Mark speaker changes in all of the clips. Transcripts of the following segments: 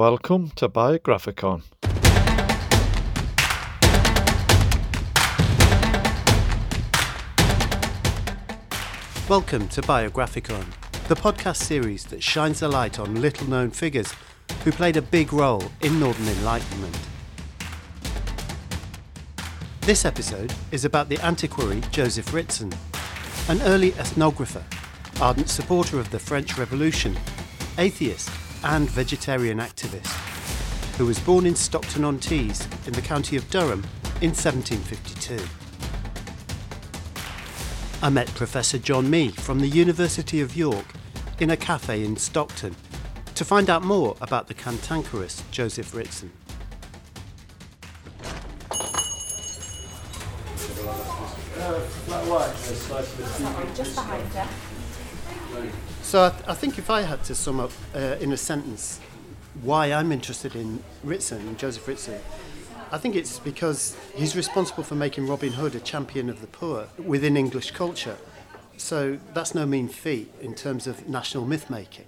Speaker 1: Welcome to Biographicon.
Speaker 2: Welcome to Biographicon, the podcast series that shines a light on little known figures who played a big role in Northern Enlightenment. This episode is about the antiquary Joseph Ritson, an early ethnographer, ardent supporter of the French Revolution, atheist, and vegetarian activist, who was born in Stockton on Tees in the county of Durham in 1752. I met Professor Jon Mee from the University of York in a cafe in Stockton to find out more about the cantankerous Joseph Ritson.
Speaker 3: Just behind her.
Speaker 2: So I, th- I think if I had to sum up uh, in a sentence why I'm interested in Ritson, Joseph Ritson, I think it's because he's responsible for making Robin Hood a champion of the poor within English culture. So that's no mean feat in terms of national myth making.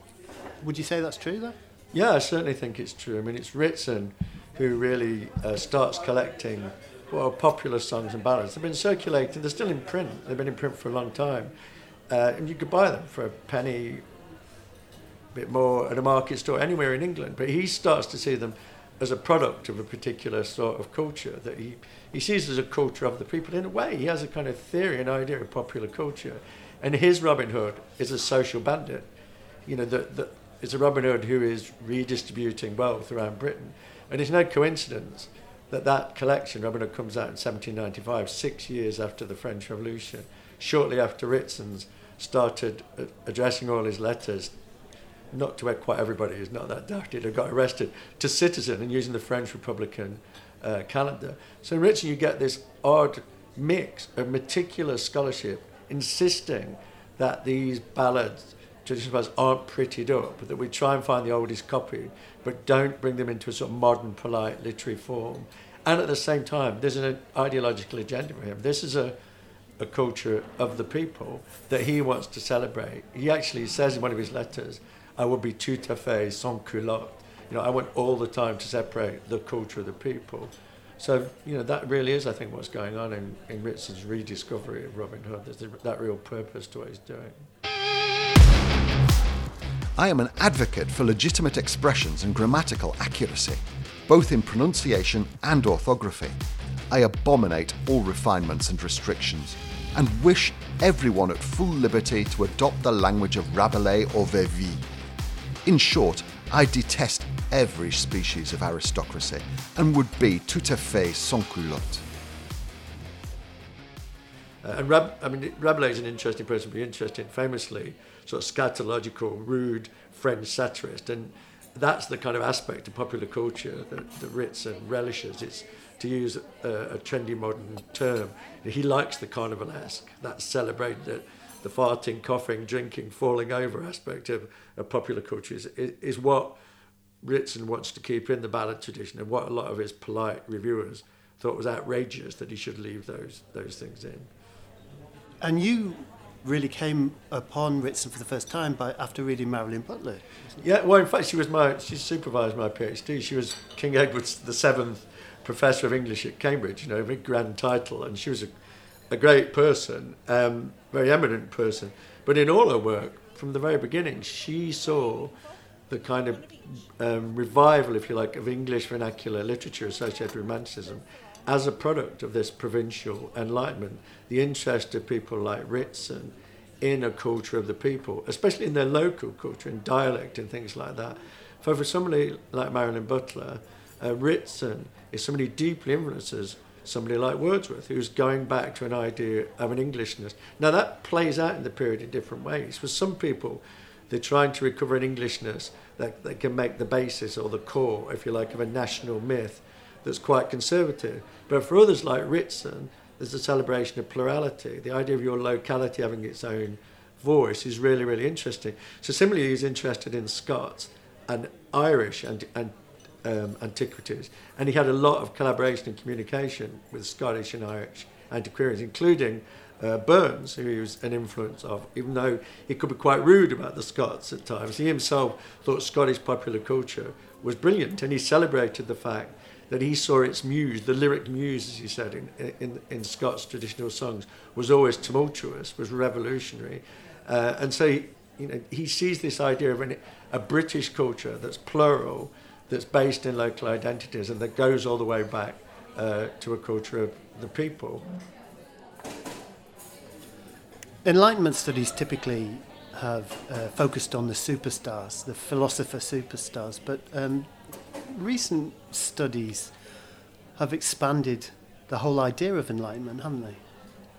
Speaker 2: Would you say that's true, though?
Speaker 4: Yeah, I certainly think it's true. I mean, it's Ritson who really uh, starts collecting well, popular songs and ballads. They've been circulating, they're still in print, they've been in print for a long time. Uh, and you could buy them for a penny, a bit more at a market store anywhere in England. But he starts to see them as a product of a particular sort of culture that he, he sees as a culture of the people. In a way, he has a kind of theory, an idea of popular culture. And his Robin Hood is a social bandit. You know, the, the, it's a Robin Hood who is redistributing wealth around Britain. And it's no coincidence that that collection, Robin Hood, comes out in 1795, six years after the French Revolution, shortly after Ritson's started addressing all his letters, not to quite everybody who's not that darted or got arrested, to citizen and using the French Republican uh, calendar. So Ritson, you get this odd mix of meticulous scholarship insisting that these ballads, traditional ballads, aren't prettied up, that we try and find the oldest copy, but don't bring them into a sort of modern, polite literary form. And at the same time, there's an ideological agenda for him. This is a, a culture of the people that he wants to celebrate. He actually says in one of his letters, I will be tout à fait sans culotte. You know, I want all the time to separate the culture of the people. So, you know, that really is, I think, what's going on in, in Ritson's rediscovery of Robin Hood. There's that real purpose to what he's doing.
Speaker 5: I am an advocate for legitimate expressions and grammatical accuracy, both in pronunciation and orthography. I abominate all refinements and restrictions, and wish everyone at full liberty to adopt the language of Rabelais or Vervi. In short, I detest every species of aristocracy and would be tout à fait sans culotte.
Speaker 4: Uh, and Rab, I mean, Rabelais is an interesting person to be interested, famously sort of scatological, rude French satirist, and that's the kind of aspect of popular culture that, that Ritson relishes. It's to use a, a trendy modern term. He likes the carnivalesque, that celebrated the, the farting, coughing, drinking, falling over aspect of, of popular culture is, is what Ritson wants to keep in the ballad tradition, and what a lot of his polite reviewers thought was outrageous that he should leave those those things in.
Speaker 2: And you really came upon Ritson for the first time by after reading Marilyn Butler.
Speaker 4: Yeah, well, in fact, she was my she supervised my PhD. She was King Edward the Seventh Professor of English at Cambridge. You know, a big grand title, and she was a, a great person, um, very eminent person. But in all her work, from the very beginning, she saw the kind of um, revival, if you like, of English vernacular literature associated with Romanticism as a product of this provincial enlightenment, the interest of people like Ritson in a culture of the people, especially in their local culture, in dialect and things like that. For, for somebody like Marilyn Butler, uh, Ritson is somebody who deeply influences somebody like Wordsworth, who's going back to an idea of an Englishness. Now, that plays out in the period in different ways. For some people, they're trying to recover an Englishness that, that can make the basis or the core, if you like, of a national myth that's quite conservative. But for others like Ritson, there's a celebration of plurality. The idea of your locality having its own voice is really, really interesting. So similarly, he's interested in Scots and Irish and, and um, antiquities, and he had a lot of collaboration and communication with Scottish and Irish antiquarians, including uh, Burns, who he was an influence of, even though he could be quite rude about the Scots at times. He himself thought Scottish popular culture was brilliant, and he celebrated the fact that he saw its muse, the lyric muse, as he said in, in, in Scots traditional songs, was always tumultuous, was revolutionary. Uh, and so he, you know, he sees this idea of an, a British culture that's plural, that's based in local identities, and that goes all the way back uh, to a culture of the people.
Speaker 2: Enlightenment studies typically have uh, focused on the superstars, the philosopher superstars, but um, recent studies have expanded the whole idea of enlightenment, haven't they?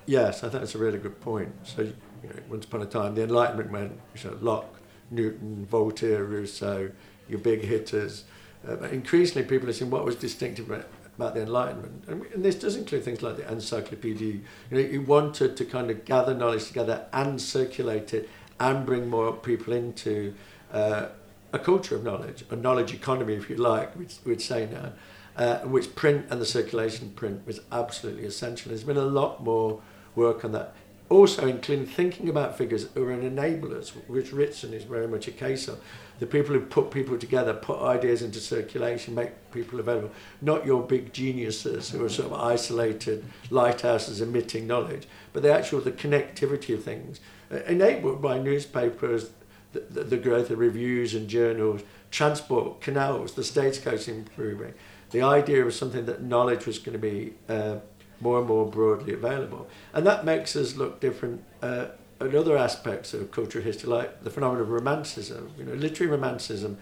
Speaker 4: Yes, I think that's a really good point. So, you know, once upon a time, the Enlightenment meant you know, Locke, Newton, Voltaire, Rousseau, your big hitters. Uh, but increasingly, people are saying what was distinctive about, the Enlightenment. And, and, this does include things like the encyclopedia. You know, wanted to kind of gather knowledge together and circulate it and bring more people into uh, a culture of knowledge, a knowledge economy, if you like, we'd, say now, uh, which print and the circulation print was absolutely essential. There's been a lot more work on that. Also, including thinking about figures who are enablers, which Ritson is very much a case of. The people who put people together, put ideas into circulation, make people available. Not your big geniuses who are sort of isolated lighthouses emitting knowledge, but the actual the connectivity of things, uh, enabled by newspapers, the, the, growth of reviews and journals, transport, canals, the stagecoach improving, the idea of something that knowledge was going to be uh, more and more broadly available. And that makes us look different uh, at other aspects of cultural history, like the phenomenon of romanticism. You know, literary romanticism,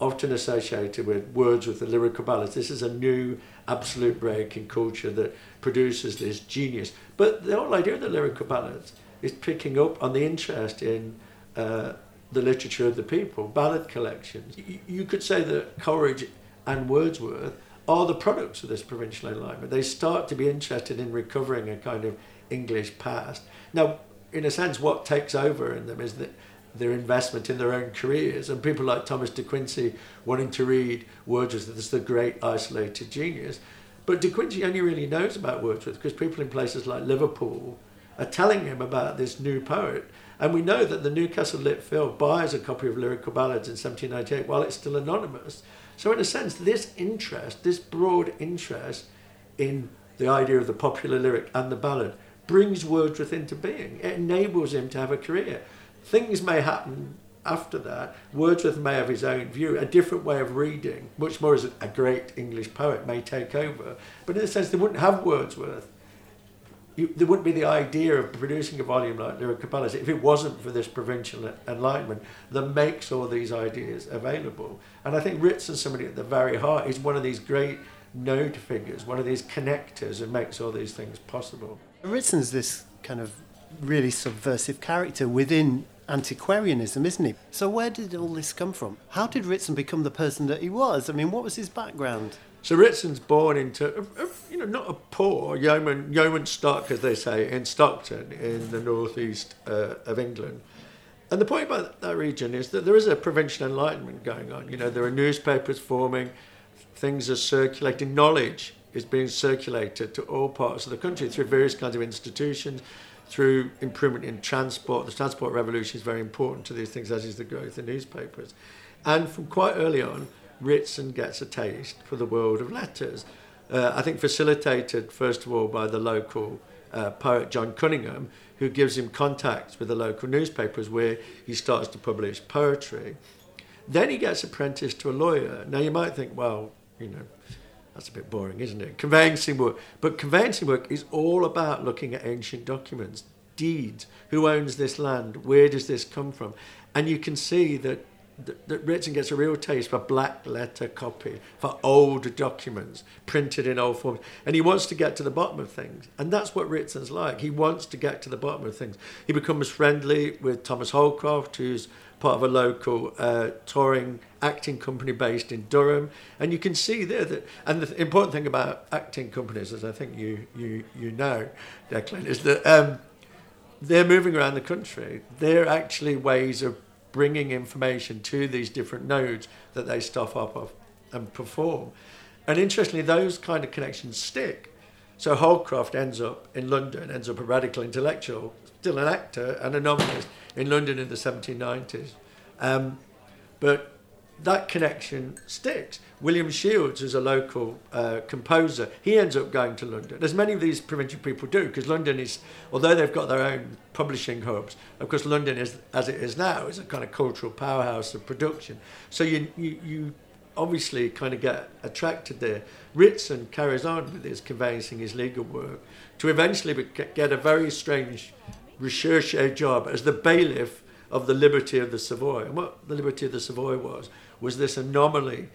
Speaker 4: often associated with Wordsworth, the lyrical ballads. This is a new absolute break in culture that produces this genius. But the whole idea of the lyrical ballads is picking up on the interest in uh, the literature of the people, ballad collections. You could say that Coleridge and Wordsworth are the products of this provincial enlightenment. They start to be interested in recovering a kind of English past. Now, in a sense, what takes over in them is that their investment in their own careers, and people like Thomas de Quincey wanting to read Wordsworth as the great isolated genius. But de Quincey only really knows about Wordsworth because people in places like Liverpool are telling him about this new poet. And we know that the Newcastle Lit Phil buys a copy of Lyrical Ballads in 1798 while it's still anonymous. So, in a sense, this interest, this broad interest in the idea of the popular lyric and the ballad, brings Wordsworth into being. It enables him to have a career. Things may happen after that. Wordsworth may have his own view, a different way of reading, much more as a great English poet may take over. But in a sense, they wouldn't have Wordsworth you, there wouldn't be the idea of producing a volume like Lyrical Ballads if it wasn't for this provincial enlightenment that makes all these ideas available. And I think Ritson, somebody at the very heart, is one of these great node figures, one of these connectors that makes all these things possible.
Speaker 2: Ritson's this kind of really subversive character within antiquarianism, isn't he? So where did all this come from? How did Ritson become the person that he was? I mean, what was his background?
Speaker 4: So Ritson's born into, a, a, you know, not a poor yeoman, yeoman stock, as they say, in Stockton, in the northeast uh, of England. And the point about that region is that there is a provincial enlightenment going on. You know, there are newspapers forming, things are circulating, knowledge is being circulated to all parts of the country through various kinds of institutions, through improvement in transport. The transport revolution is very important to these things, as is the growth in newspapers. And from quite early on, Ritson gets a taste for the world of letters. Uh, I think facilitated, first of all, by the local uh, poet John Cunningham, who gives him contacts with the local newspapers where he starts to publish poetry. Then he gets apprenticed to a lawyer. Now, you might think, well, you know, that's a bit boring, isn't it? Conveyancing work. But conveyancing work is all about looking at ancient documents, deeds. Who owns this land? Where does this come from? And you can see that that, Ritson gets a real taste for black letter copy, for old documents printed in old forms. And he wants to get to the bottom of things. And that's what Ritson's like. He wants to get to the bottom of things. He becomes friendly with Thomas Holcroft, who's part of a local uh, touring acting company based in Durham. And you can see there that, and the important thing about acting companies, as I think you, you, you know, Declan, is that um, they're moving around the country. They're actually ways of bringing information to these different nodes that they stuff up of and perform. And interestingly, those kind of connections stick. So Holcroft ends up in London, ends up a radical intellectual, still an actor and a novelist in London in the 1790s. Um, but that connection sticks. William Shields is a local uh, composer. He ends up going to London, as many of these provincial people do, because London is, although they've got their own publishing hubs, of course, London is, as it is now, is a kind of cultural powerhouse of production. So you, you, you obviously kind of get attracted there. Ritson carries on with his conveyancing, his legal work, to eventually get a very strange recherche job as the bailiff of the Liberty of the Savoy. And what the Liberty of the Savoy was, was this anomaly,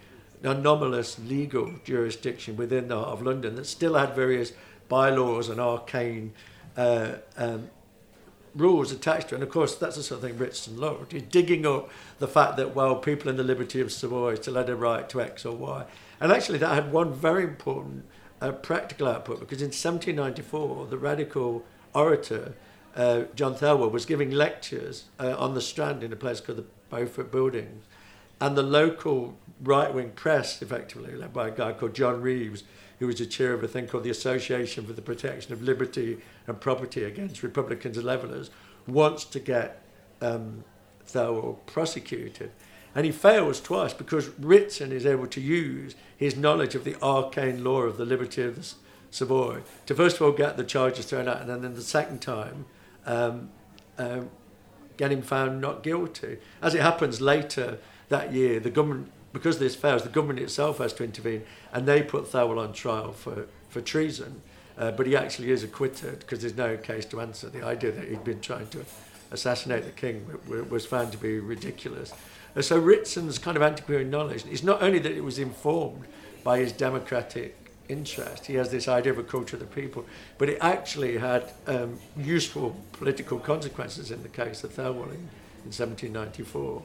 Speaker 4: anomalous legal jurisdiction within the heart of London that still had various bylaws and arcane uh, um, rules attached to it. And of course, that's the sort of thing Ritson loved. He's digging up the fact that, well, people in the Liberty of Savoy still had a right to X or Y. And actually, that had one very important uh, practical output because in 1794, the radical orator, uh, John Thelwall, was giving lectures uh, on the Strand in a place called the Beaufort Buildings. And the local right wing press, effectively, led by a guy called John Reeves, who was the chair of a thing called the Association for the Protection of Liberty and Property Against Republicans and Levellers, wants to get um, prosecuted. And he fails twice because Ritson is able to use his knowledge of the arcane law of the liberty of the Savoy to first of all get the charges thrown out, and then the second time um, um, get him found not guilty. As it happens later that year, the government, because this fails, the government itself has to intervene, and they put Thelwall on trial for, for treason. Uh, but he actually is acquitted because there's no case to answer. The idea that he'd been trying to assassinate the king was found to be ridiculous. So Ritson's kind of antiquarian knowledge is not only that it was informed by his democratic interest, he has this idea of a culture of the people, but it actually had um, useful political consequences in the case of Thelwall in, in 1794.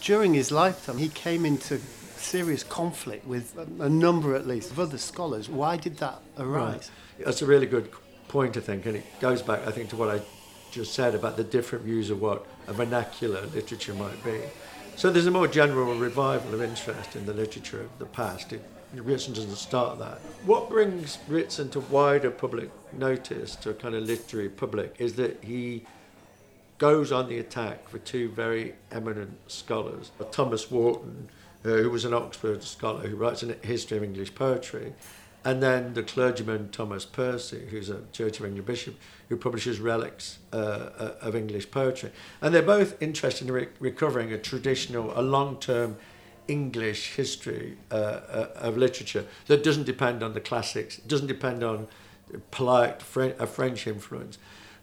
Speaker 2: During his lifetime, he came into serious conflict with a number, at least, of other scholars. Why did that arise? Right.
Speaker 4: That's a really good point, I think, and it goes back, I think, to what I just said about the different views of what a vernacular literature might be. So there's a more general revival of interest in the literature of the past. It, Ritson doesn't start that. What brings Ritson to wider public notice, to a kind of literary public, is that he goes on the attack for two very eminent scholars. Thomas Warton, uh, who was an Oxford scholar who writes a history of English poetry, and then the clergyman Thomas Percy, who's a Church of England bishop, who publishes relics uh, uh, of English poetry. And they're both interested in re- recovering a traditional, a long term English history uh, uh, of literature that doesn't depend on the classics, doesn't depend on polite a French influence.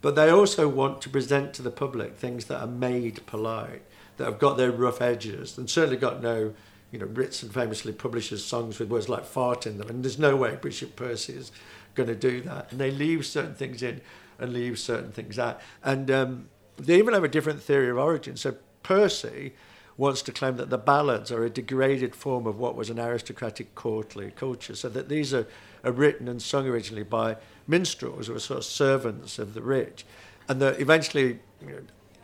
Speaker 4: But they also want to present to the public things that are made polite, that have got their rough edges, and certainly got no you know, Ritson famously publishes songs with words like fart in them, and there's no way Bishop Percy is going to do that. And they leave certain things in and leave certain things out. And um, they even have a different theory of origin. So Percy wants to claim that the ballads are a degraded form of what was an aristocratic courtly culture, so that these are, are written and sung originally by minstrels who were sort of servants of the rich. And that eventually, you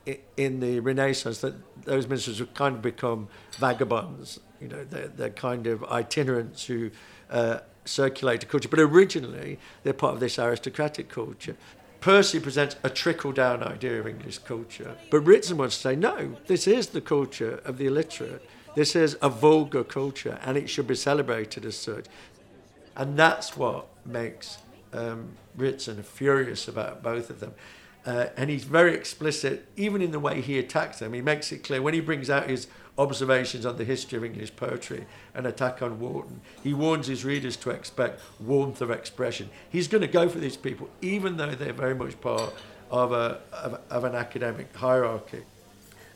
Speaker 4: know, in the Renaissance, that those minstrels would kind of become vagabonds you know, they're, they're kind of itinerants who uh, circulate a culture. But originally, they're part of this aristocratic culture. Percy presents a trickle down idea of English culture. But Ritson wants to say, no, this is the culture of the illiterate. This is a vulgar culture, and it should be celebrated as such. And that's what makes um, Ritson furious about both of them. Uh, and he's very explicit, even in the way he attacks them. He makes it clear when he brings out his observations on the history of English poetry, an attack on Warton. He warns his readers to expect warmth of expression. He's going to go for these people, even though they're very much part of, a, of, of an academic hierarchy.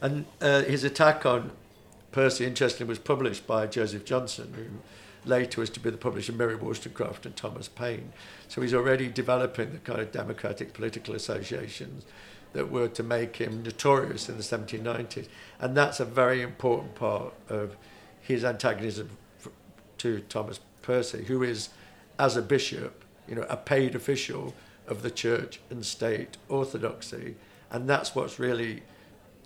Speaker 4: And uh, his attack on Percy, interestingly, was published by Joseph Johnson, who later was to be the publisher of Mary Wollstonecraft and Thomas Paine. So he's already developing the kind of democratic political associations that were to make him notorious in the 1790s. And that's a very important part of his antagonism to Thomas Percy, who is, as a bishop, you know, a paid official of the church and state orthodoxy. And that's what's really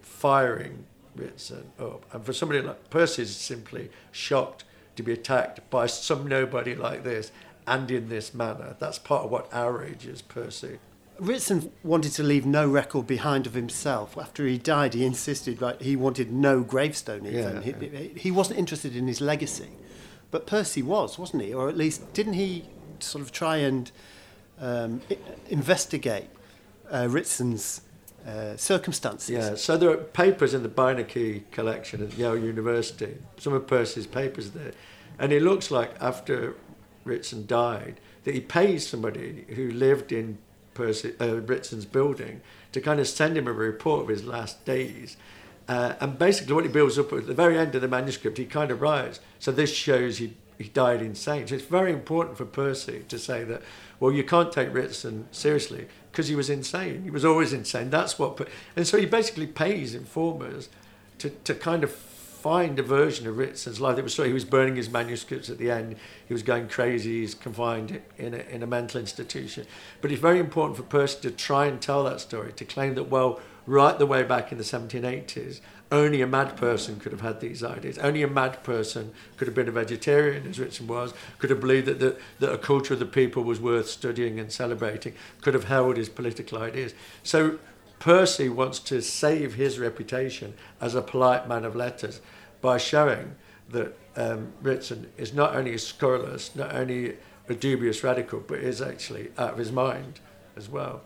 Speaker 4: firing Ritson up. And for somebody like Percy is simply shocked to be attacked by some nobody like this and in this manner. That's part of what outrages Percy.
Speaker 2: Ritson wanted to leave no record behind of himself. After he died, he insisted right, he wanted no gravestone even.
Speaker 4: Yeah.
Speaker 2: He, he wasn't interested in his legacy. But Percy was, wasn't he? Or at least, didn't he sort of try and um, investigate uh, Ritson's uh, circumstances?
Speaker 4: Yeah, so there are papers in the Beinecke collection at Yale University, some of Percy's papers there. And it looks like after Ritson died, that he pays somebody who lived in Percy, uh, Ritson's building to kind of send him a report of his last days. Uh, and basically, what he builds up at the very end of the manuscript, he kind of writes. So this shows he, he died insane. So it's very important for Percy to say that, well, you can't take Ritson seriously because he was insane. He was always insane. That's what. And so he basically pays informers to, to kind of find a version of Ritson's life that was so he was burning his manuscripts at the end. He was going crazy. He's confined in a, in a mental institution. But it's very important for Percy to try and tell that story, to claim that well, right the way back in the 1780s, only a mad person could have had these ideas. Only a mad person could have been a vegetarian, as Ritson was, could have believed that, the, that a culture of the people was worth studying and celebrating, could have held his political ideas. So Percy wants to save his reputation as a polite man of letters by showing that um, Ritson is not only a scurrilous, not only a dubious radical, but is actually out of his mind as well.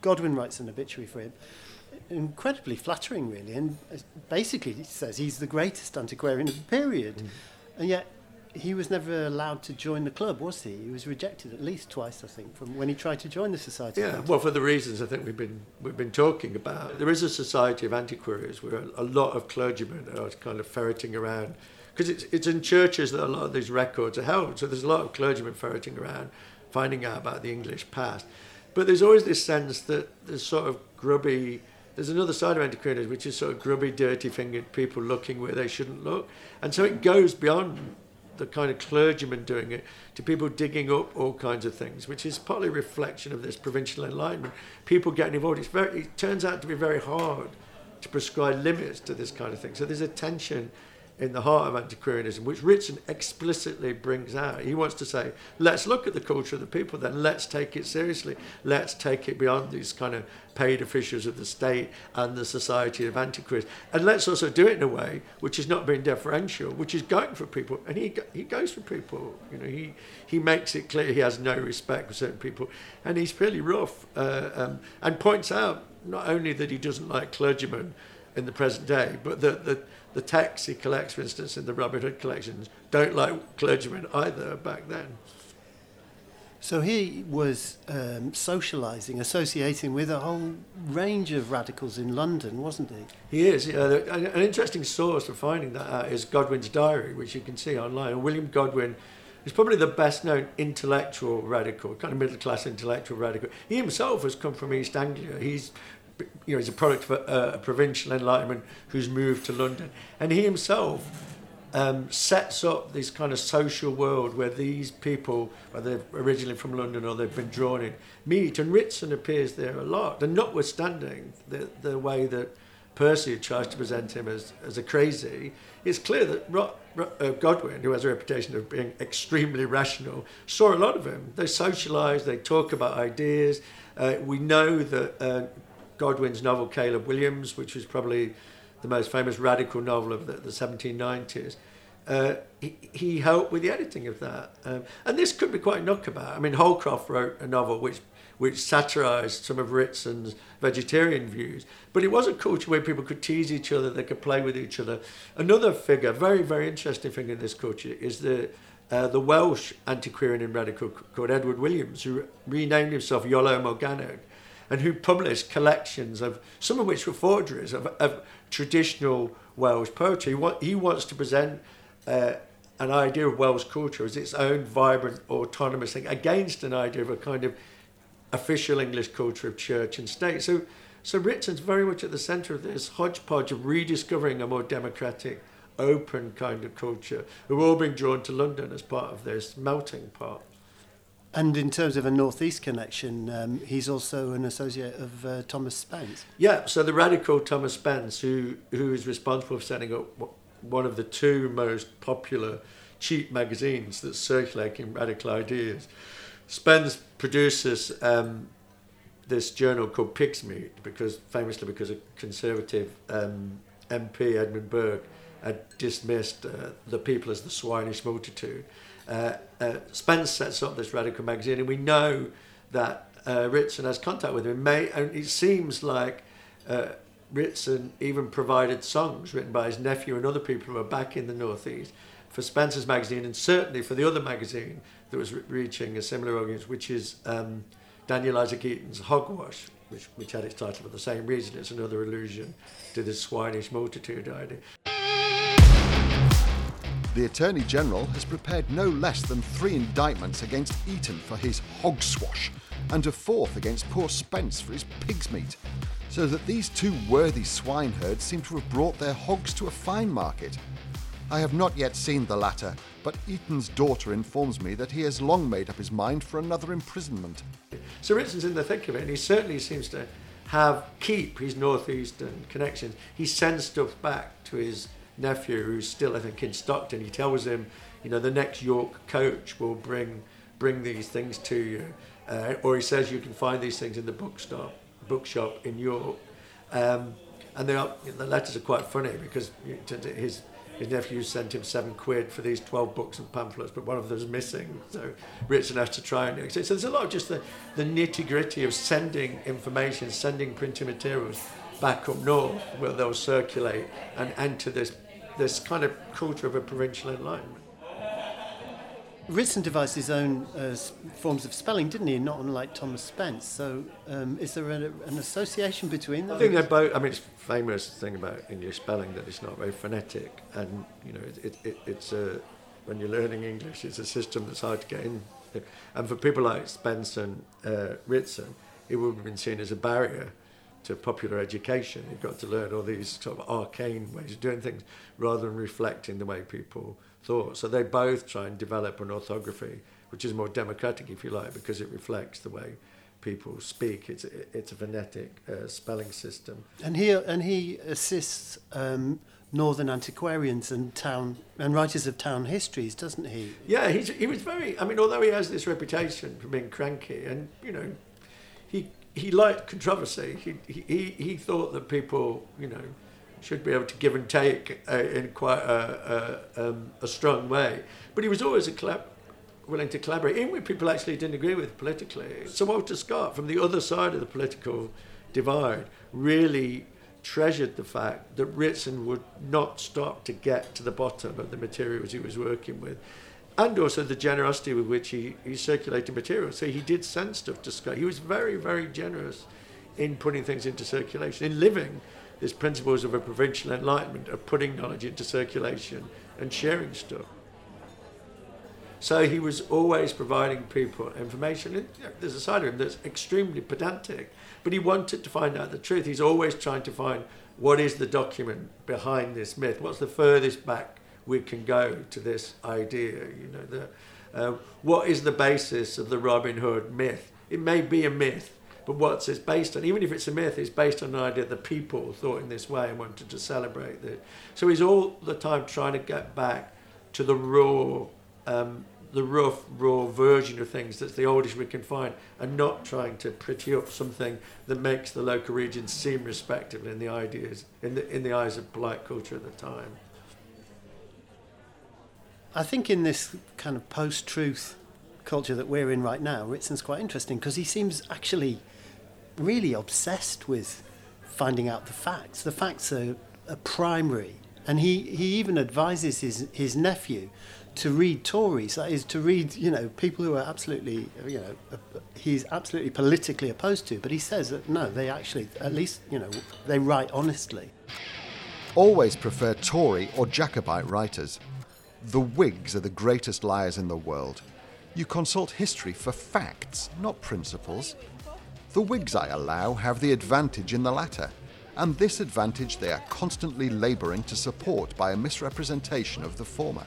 Speaker 2: Godwin writes an obituary for him. Incredibly flattering, really, and basically he says he's the greatest antiquarian of the period. And yet, he was never allowed to join the club, was he? He was rejected at least twice, I think, from when he tried to join the Society.
Speaker 4: Yeah, well, for the reasons I think we've been we've been talking about, there is a society of antiquaries where a, lot of clergymen are kind of ferreting around because it's it's in churches that a lot of these records are held. So there's a lot of clergymen ferreting around, finding out about the English past. But there's always this sense that there's sort of grubby. There's another side of antiquarianism, which is sort of grubby, dirty-fingered people looking where they shouldn't look, and so it goes beyond the kind of clergymen doing it to people digging up all kinds of things, which is partly a reflection of this provincial enlightenment. People getting involved. It's very, it turns out to be very hard to prescribe limits to this kind of thing. So there's a tension in the heart of antiquarianism, which Ritson explicitly brings out. He wants to say, let's look at the culture of the people then, let's take it seriously, let's take it beyond these kind of paid officials of the state and the society of antiquaries. And let's also do it in a way which is not being deferential, which is going for people. And he, he goes for people. You know, he, he makes it clear he has no respect for certain people. And he's fairly rough uh, um, and points out not only that he doesn't like clergymen in the present day, but that the, the tax he collects, for instance, in the Robin Hood collections, don't like clergymen either back then.
Speaker 2: So he was um, socialising, associating with a whole range of radicals in London, wasn't he?
Speaker 4: He is. Yeah, an, interesting source for finding that out is Godwin's diary, which you can see online. And William Godwin is probably the best known intellectual radical, kind of middle class intellectual radical. He himself has come from East Anglia. He's you know, he's a product of a, a provincial enlightenment who's moved to London. And he himself um, sets up this kind of social world where these people, whether they're originally from London or they've been drawn in, meet. And Ritson appears there a lot. And notwithstanding the, the way that Percy tries to present him as, as a crazy, it's clear that Ro- Ro- uh, Godwin, who has a reputation of being extremely rational, saw a lot of him. They socialise, they talk about ideas. Uh, we know that uh, Godwin's novel Caleb Williams, which was probably the most famous radical novel of the, the 1790s, uh, he, he helped with the editing of that. Um, and this could be quite knockabout. I mean, Holcroft wrote a novel which which satirised some of Ritson's vegetarian views. But it was a culture where people could tease each other, they could play with each other. Another figure, very, very interesting figure in this culture, is the uh, the Welsh antiquarian and radical called Edward Williams, who renamed himself Iolo Morgannwg, and who published collections of some of which were forgeries of, of traditional Welsh poetry. He, he wants to present uh, an idea of Welsh culture as its own vibrant, autonomous thing against an idea of a kind of official English culture of church and state. So, so Ritson's very much at the centre of this hodgepodge of rediscovering a more democratic, open kind of culture, who are all being drawn to London as part of this melting pot.
Speaker 2: And in terms of a northeast connection, um, he's also an associate of uh, Thomas Spence.
Speaker 4: Yeah, so the radical Thomas Spence, who who is responsible for setting up one of the two most popular cheap magazines that circulating radical ideas. Spence produces um, this journal called Pig's Meat because famously because a conservative um, MP Edmund Burke had dismissed uh, the people as the swinish multitude. Uh, uh, Spence sets up this radical magazine, and we know that uh, Ritson has contact with him. May, and it seems like uh, Ritson even provided songs written by his nephew and other people who are back in the Northeast for Spencer's magazine, and certainly for the other magazine that was re- reaching a similar audience, which is um, Daniel Isaac Eaton's Hogwash, which, which had its title for the same reason. It's another allusion to this swinish multitude idea.
Speaker 5: The Attorney General has prepared no less than three indictments against Eaton for his hogswash and a fourth against poor Spence for his pig's meat, so that these two worthy swineherds seem to have brought their hogs to a fine market. I have not yet seen the latter, but Eaton's daughter informs me that he has long made up his mind for another imprisonment.
Speaker 4: So Ritson's in the thick of it, and he certainly seems to have keep his northeastern connections. He sends stuff back to his nephew, who's still, I think, in Stockton. He tells him, you know, the next York coach will bring bring these things to you, uh, or he says you can find these things in the bookstop bookshop in York. Um, and are, the letters are quite funny because his his nephew sent him seven quid for these 12 books and pamphlets, but one of them's missing. So Ritson has to try and. So there's a lot of just the, the nitty gritty of sending information, sending printed materials back up north where they'll circulate and enter this, this kind of culture of a provincial enlightenment.
Speaker 2: Ritson devised his own uh, forms of spelling, didn't he? Not unlike Thomas Spence. So, um, is there a, an association between them?
Speaker 4: I think they're both. I mean, it's famous thing about English spelling that it's not very phonetic, and you know, it, it, it's a when you're learning English, it's a system that's hard to get in. And for people like Spence and uh, Ritson, it would have been seen as a barrier to popular education. You've got to learn all these sort of arcane ways of doing things rather than reflecting the way people thought. So they both try and develop an orthography which is more democratic, if you like, because it reflects the way people speak. It's it's a phonetic uh, spelling system.
Speaker 2: And he and he assists um, northern antiquarians and town and writers of town histories, doesn't he?
Speaker 4: Yeah, he's, he was very. I mean, although he has this reputation for being cranky, and you know, he liked controversy. He he he thought that people, you know should be able to give and take uh, in quite a, a, um, a, strong way. But he was always collab- willing to collaborate, even with people actually didn't agree with politically. So Walter Scott, from the other side of the political divide, really treasured the fact that Ritson would not stop to get to the bottom of the materials he was working with. And also the generosity with which he, he circulated material. So he did send stuff to Scott. He was very, very generous in putting things into circulation, in living these principles of a provincial enlightenment of putting knowledge into circulation and sharing stuff. So he was always providing people information. And, there's a side of him that's extremely pedantic, but he wanted to find out the truth. He's always trying to find what is the document behind this myth. What's the furthest back we can go to this idea? You know, uh, what is the basis of the Robin Hood myth? It may be a myth, but what's it based on? Even if it's a myth, it's based on an idea that people thought in this way and wanted to celebrate it. So he's all the time trying to get back to the raw, um, the rough, raw version of things that's the oldest we can find, and not trying to pretty up something that makes the local region seem respectable in the ideas, in the in the eyes of polite culture at the time.
Speaker 2: I think in this kind of post-truth culture that we're in right now, Ritson's quite interesting because he seems actually really obsessed with finding out the facts. The facts are, are primary. And he, he even advises his, his nephew to read Tories, that is, to read, you know, people who are absolutely, you know, he's absolutely politically opposed to. But he says that no, they actually, at least, you know, they write honestly.
Speaker 5: Always prefer Tory or Jacobite writers. The Whigs are the greatest liars in the world. You consult history for facts, not principles. The Whigs, I allow, have the advantage in the latter, and this advantage they are constantly labouring to support by a misrepresentation of the former.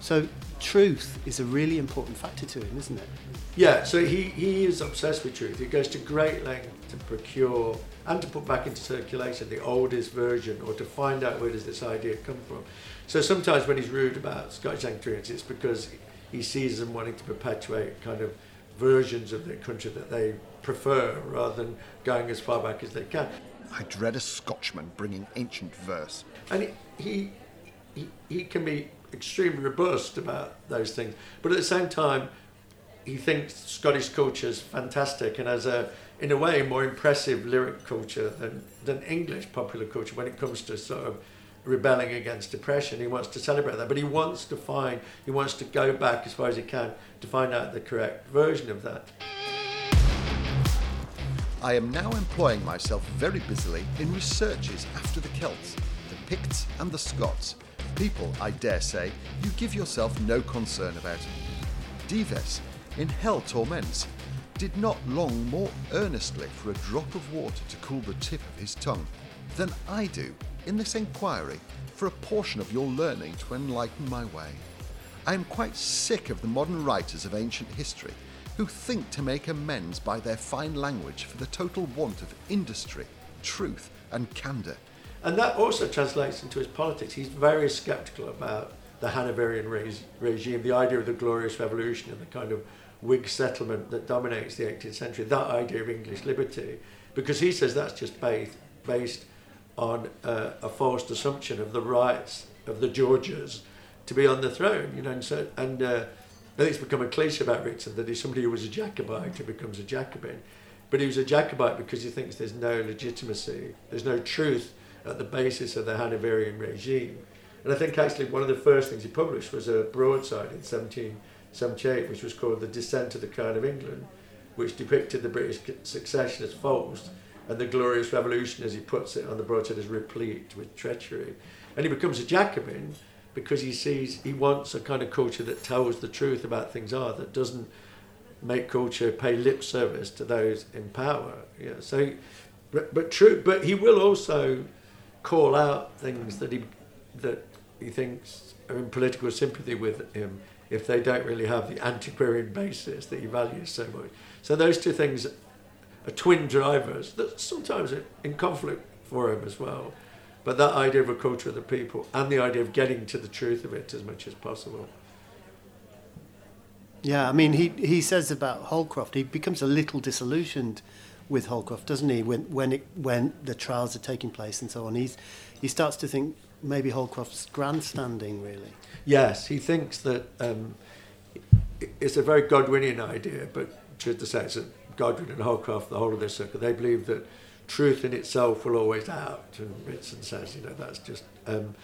Speaker 2: So truth is a really important factor to him, isn't it?
Speaker 4: Yeah, so he, he is obsessed with truth. He goes to great lengths to procure and to put back into circulation the oldest version or to find out where does this idea come from. So sometimes when he's rude about Scottish Anglicanism, it's because he sees them wanting to perpetuate kind of versions of their country that they prefer rather than going as far back as they can.
Speaker 5: I dread a Scotchman bringing ancient verse.
Speaker 4: And he, he, he, he can be extremely robust about those things. But at the same time, he thinks Scottish culture is fantastic and has a, in a way, more impressive lyric culture than, than English popular culture when it comes to sort of rebelling against depression. He wants to celebrate that, but he wants to find, he wants to go back as far as he can to find out the correct version of that.
Speaker 5: I am now employing myself very busily in researches after the Celts, the Picts, and the Scots. People, I dare say, you give yourself no concern about. Dives, in hell torments, did not long more earnestly for a drop of water to cool the tip of his tongue than I do in this inquiry for a portion of your learning to enlighten my way. I am quite sick of the modern writers of ancient history who think to make amends by their fine language for the total want of industry, truth, and candour.
Speaker 4: And that also translates into his politics. He's very sceptical about the Hanoverian re- regime, the idea of the Glorious Revolution and the kind of Whig settlement that dominates the 18th century, that idea of English liberty, because he says that's just based, based on uh, a false assumption of the rights of the Georges to be on the throne, you know, and so and uh, I think it's become a cliche about Ritson that he's somebody who was a Jacobite who becomes a Jacobin, but he was a Jacobite because he thinks there's no legitimacy, there's no truth at the basis of the Hanoverian regime, and I think actually one of the first things he published was a broadside in 1778, which was called The Descent of the Crown of England, which depicted the British succession as false and the glorious revolution, as he puts it on the broadside, is replete with treachery. And he becomes a Jacobin because he sees he wants a kind of culture that tells the truth about things are that doesn't make culture pay lip service to those in power. Yeah. So, but, but true. But he will also call out things that he that he thinks are in political sympathy with him if they don't really have the antiquarian basis that he values so much. So those two things twin drivers that sometimes in conflict for him as well. But that idea of a culture of the people and the idea of getting to the truth of it as much as possible.
Speaker 2: Yeah, I mean, he, he says about Holcroft, he becomes a little disillusioned with Holcroft, doesn't he, when, when, it, when the trials are taking place and so on. He's, he starts to think maybe Holcroft's grandstanding, really.
Speaker 4: Yes, he thinks that um, it's a very Godwinian idea, but truth to say, it's a Godwin and Holcroft, the whole of their circle, they believe that truth in itself will always out. And Ritson says, you know, that's just um,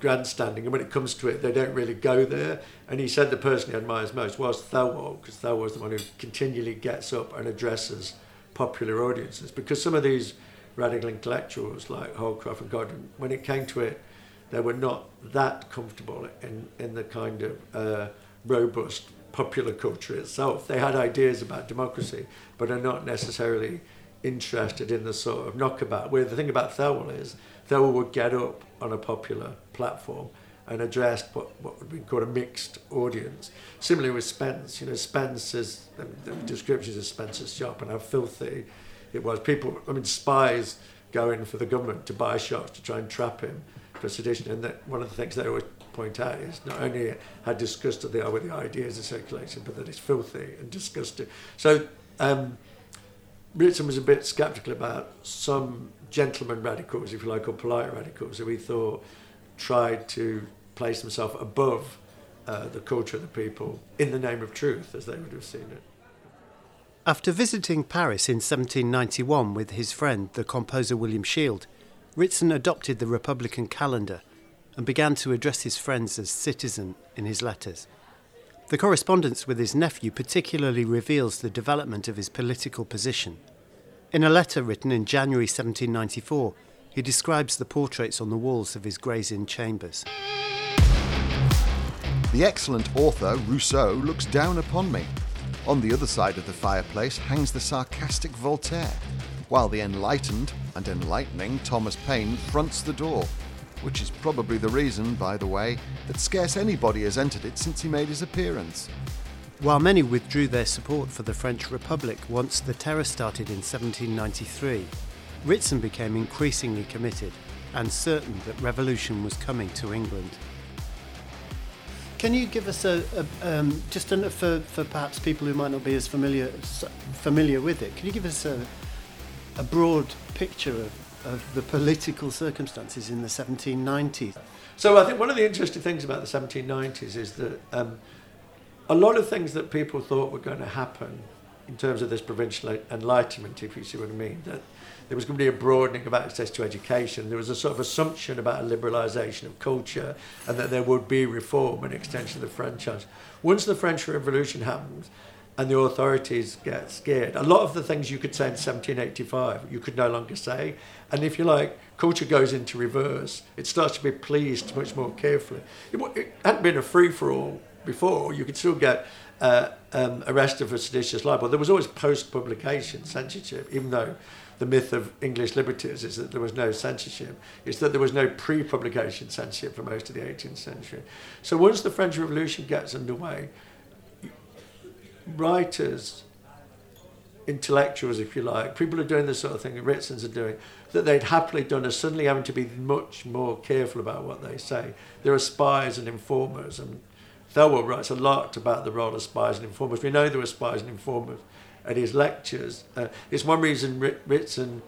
Speaker 4: grandstanding. And when it comes to it, they don't really go there. And he said the person he admires most was Thelwall, because Thelwall is the one who continually gets up and addresses popular audiences. Because some of these radical intellectuals like Holcroft and Godwin, when it came to it, they were not that comfortable in, in the kind of uh, robust popular culture itself. They had ideas about democracy, but are not necessarily interested in the sort of knockabout. Where the thing about Thelwall is, Thelwall would get up on a popular platform and address what, what would be called a mixed audience. Similarly with Spence, you know, Spence is, the, the descriptions of Spence's shop and how filthy it was. People, I mean, spies go in for the government to buy shops to try and trap him for sedition. And that one of the things they always point out is not only how disgusted they are with the ideas of circulation, but that it's filthy and disgusting. So um, Ritson was a bit sceptical about some gentleman radicals, if you like, or polite radicals, who he thought tried to place himself above uh, the culture of the people in the name of truth, as they would have seen it.
Speaker 2: After visiting Paris in 1791 with his friend, the composer William Shield, Ritson adopted the Republican calendar and began to address his friends as citizen in his letters. The correspondence with his nephew particularly reveals the development of his political position. In a letter written in January 1794, he describes the portraits on the walls of his Gray's Inn chambers.
Speaker 5: The excellent author Rousseau looks down upon me. On the other side of the fireplace hangs the sarcastic Voltaire, while the enlightened and enlightening Thomas Paine fronts the door. Which is probably the reason, by the way, that scarce anybody has entered it since he made his appearance.
Speaker 2: While many withdrew their support for the French Republic once the terror started in 1793, Ritson became increasingly committed and certain that revolution was coming to England. Can you give us a, a um, just for, for perhaps people who might not be as familiar familiar with it? Can you give us a, a broad picture of, of the political circumstances in the 1790s?
Speaker 4: So I think one of the interesting things about the 1790s is that um, a lot of things that people thought were going to happen in terms of this provincial enlightenment, if you see what I mean, that there was going to be a broadening of access to education. There was a sort of assumption about a liberalisation of culture and that there would be reform and extension of the franchise. Once the French Revolution happened and the authorities get scared, a lot of the things you could say in 1785 you could no longer say. And if you like, culture goes into reverse. It starts to be policed much more carefully. It, it hadn't been a free for all before. You could still get uh, um, arrested for seditious libel. There was always post publication censorship, even though the myth of English liberties is that there was no censorship. It's that there was no pre-publication censorship for most of the 18th century. So once the French Revolution gets underway, writers, intellectuals, if you like, people are doing the sort of thing that Ritson's are doing, that they'd happily done are suddenly having to be much more careful about what they say. There are spies and informers, and Thelwall writes a lot about the role of spies and informers. We know there were spies and informers at his lectures. Uh, it's one reason Ritson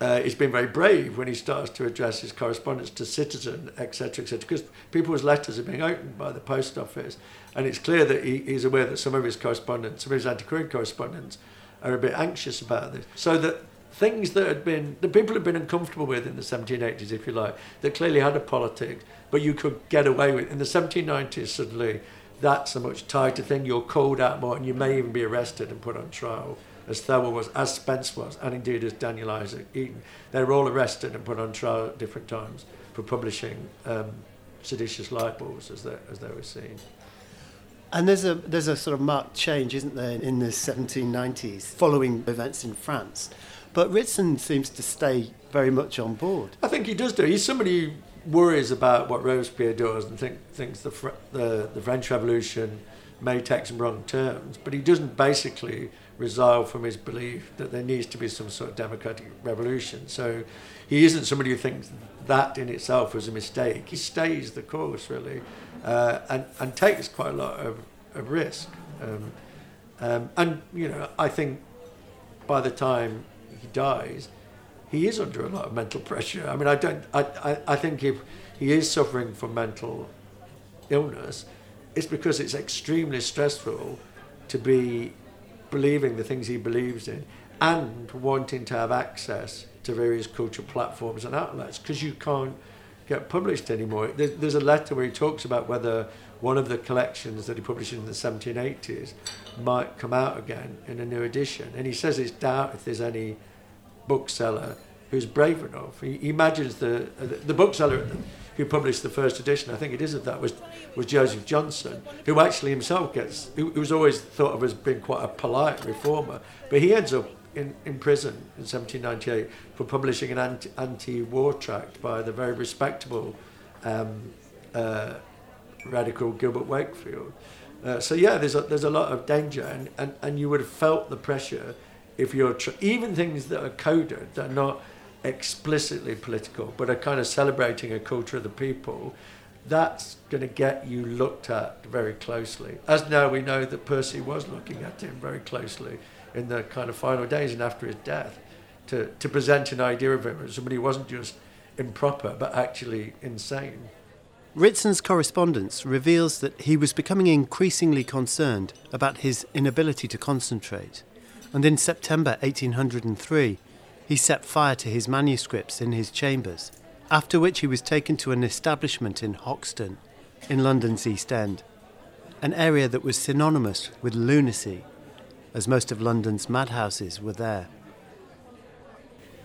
Speaker 4: uh, he's been very brave when he starts to address his correspondence to Citizen, etc., etc., because people's letters are being opened by the post office, and it's clear that he, he's aware that some of his correspondents, some of his antiquarian correspondents, are a bit anxious about this. So that things that had been the people had been uncomfortable with in the 1780s, if you like, that clearly had a politics, but you could get away with in the 1790s. Suddenly, that's a much tighter thing. You're called out more, and you may even be arrested and put on trial, as Thelwall was, as Spence was, and indeed as Daniel Isaac Eaton. They were all arrested and put on trial at different times for publishing um, seditious libels, as they, as they were seen.
Speaker 2: And there's a there's a sort of marked change, isn't there, in the 1790s, following events in France. But Ritson seems to stay very much on board.
Speaker 4: I think he does do. He's somebody who worries about what Robespierre does and think, thinks the, the, the French Revolution may take some wrong turns, but he doesn't basically resolve from his belief that there needs to be some sort of democratic revolution. So he isn't somebody who thinks that in itself was a mistake. He stays the course, really, uh, and, and takes quite a lot of, of risk. Um, um, and, you know, I think by the time he dies, he is under a lot of mental pressure. I mean, I don't. I, I, I think if he is suffering from mental illness, it's because it's extremely stressful to be believing the things he believes in and wanting to have access to various cultural platforms and outlets because you can't get published anymore. There's, there's a letter where he talks about whether one of the collections that he published in the 1780s might come out again in a new edition. And he says it's doubt if there's any bookseller who's brave enough. He, he imagines the, uh, the bookseller who published the first edition, I think it is of that, was, was Joseph Johnson, who actually himself gets, who, was always thought of as being quite a polite reformer, but he ends up in, in prison in 1798 for publishing an anti war tract by the very respectable um, uh, radical Gilbert Wakefield. Uh, so yeah, there's a, there's a lot of danger, and, and, and you would have felt the pressure if you're tr- even things that are coded that are not explicitly political but are kind of celebrating a culture of the people that's going to get you looked at very closely. As now we know that percy was looking at him very closely in the kind of final days and after his death to, to present an idea of him as somebody who wasn't just improper but actually insane.
Speaker 2: Ritson's correspondence reveals that he was becoming increasingly concerned about his inability to concentrate. And in September 1803, he set fire to his manuscripts in his chambers, after which he was taken to an establishment in Hoxton, in London's East End, an area that was synonymous with lunacy, as most of London's madhouses were there.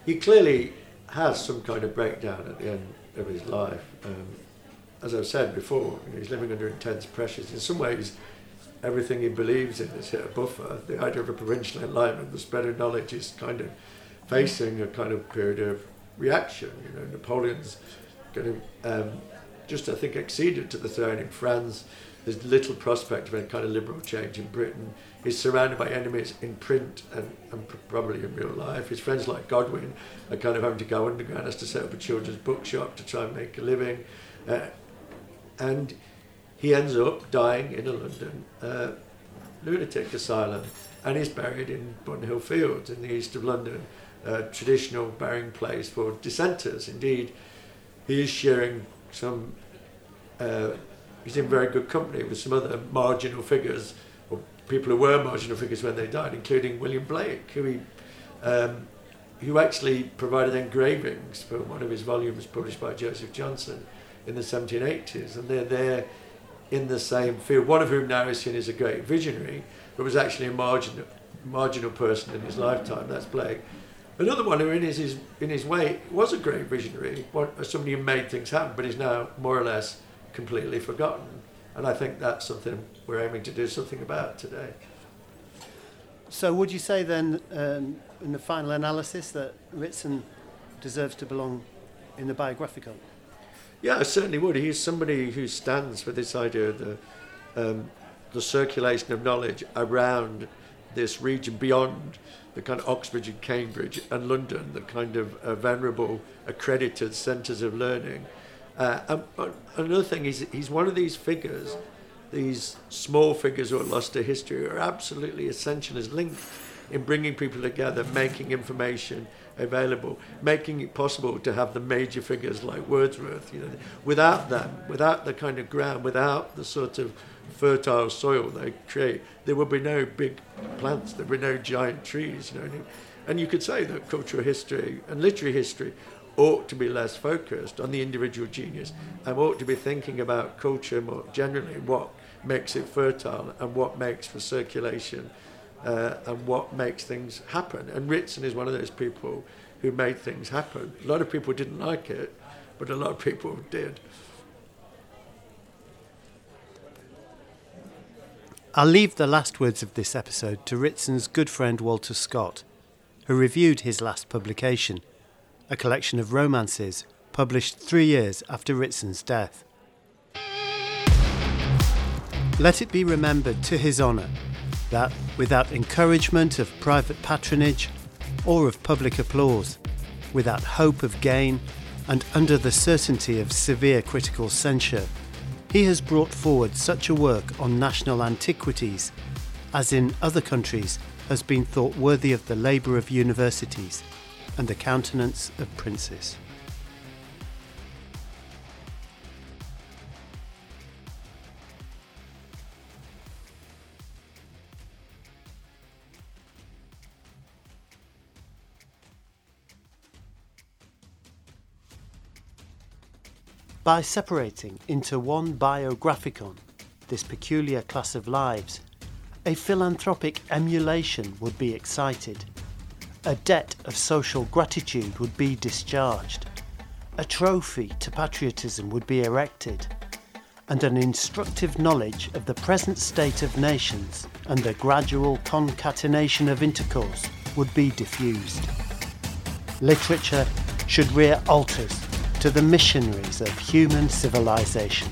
Speaker 4: He clearly has some kind of breakdown at the end of his life. Um, as I've said before, you know, he's living under intense pressures. In some ways, everything he believes in is hit a buffer. The idea of a provincial enlightenment, the spread of knowledge, is kind of facing a kind of period of reaction. You know, Napoleon's going to um, just, I think, acceded to the throne in France. There's little prospect of any kind of liberal change in Britain. He's surrounded by enemies in print and, and probably in real life. His friends like Godwin are kind of having to go underground as to set up a children's bookshop to try and make a living. Uh, and he ends up dying in a London uh, lunatic asylum and is buried in Bunhill Fields in the east of London, traditional burying place for dissenters. Indeed, he is sharing some, uh, he's in very good company with some other marginal figures, or people who were marginal figures when they died, including William Blake, who he um, who actually provided engravings for one of his volumes published by Joseph Johnson in the 1780s, and they're there in the same field. One of whom now is seen as a great visionary, but was actually a marginal, marginal person in his lifetime. That's Blake. Another one who, in his, in his way, was a great visionary, somebody who made things happen, but is now more or less completely forgotten. And I think that's something we're aiming to do something about today.
Speaker 2: So, would you say then, um, in the final analysis, that Ritson deserves to belong in the biographicon?
Speaker 4: Yeah, I certainly would. He's somebody who stands for this idea of the, um, the circulation of knowledge around this region beyond the kind of Oxford and Cambridge and London, the kind of uh, venerable accredited centres of learning. Uh, and, another thing is he's one of these figures, these small figures who are lost to history, are absolutely essential as linked in bringing people together, making information available, making it possible to have the major figures like Wordsworth. You know, without them, without the kind of ground, without the sort of fertile soil they create, there would be no big plants, there would be no giant trees. You know, and you could say that cultural history and literary history ought to be less focused on the individual genius and ought to be thinking about culture more generally, what makes it fertile and what makes for circulation uh, and what makes things happen. And Ritson is one of those people who made things happen. A lot of people didn't like it, but a lot of people did.
Speaker 2: I'll leave the last words of this episode to Ritson's good friend Walter Scott, who reviewed his last publication, a collection of romances published three years after Ritson's death. Let it be remembered to his honour that without encouragement of private patronage or of public applause, without hope of gain, and under the certainty of severe critical censure, he has brought forward such a work on national antiquities as in other countries has been thought worthy of the labour of universities and the countenance of princes. By separating into one biographicon this peculiar class of lives, a philanthropic emulation would be excited, a debt of social gratitude would be discharged, a trophy to patriotism would be erected, and an instructive knowledge of the present state of nations and the gradual concatenation of intercourse would be diffused. Literature should rear altars to the missionaries of human civilization.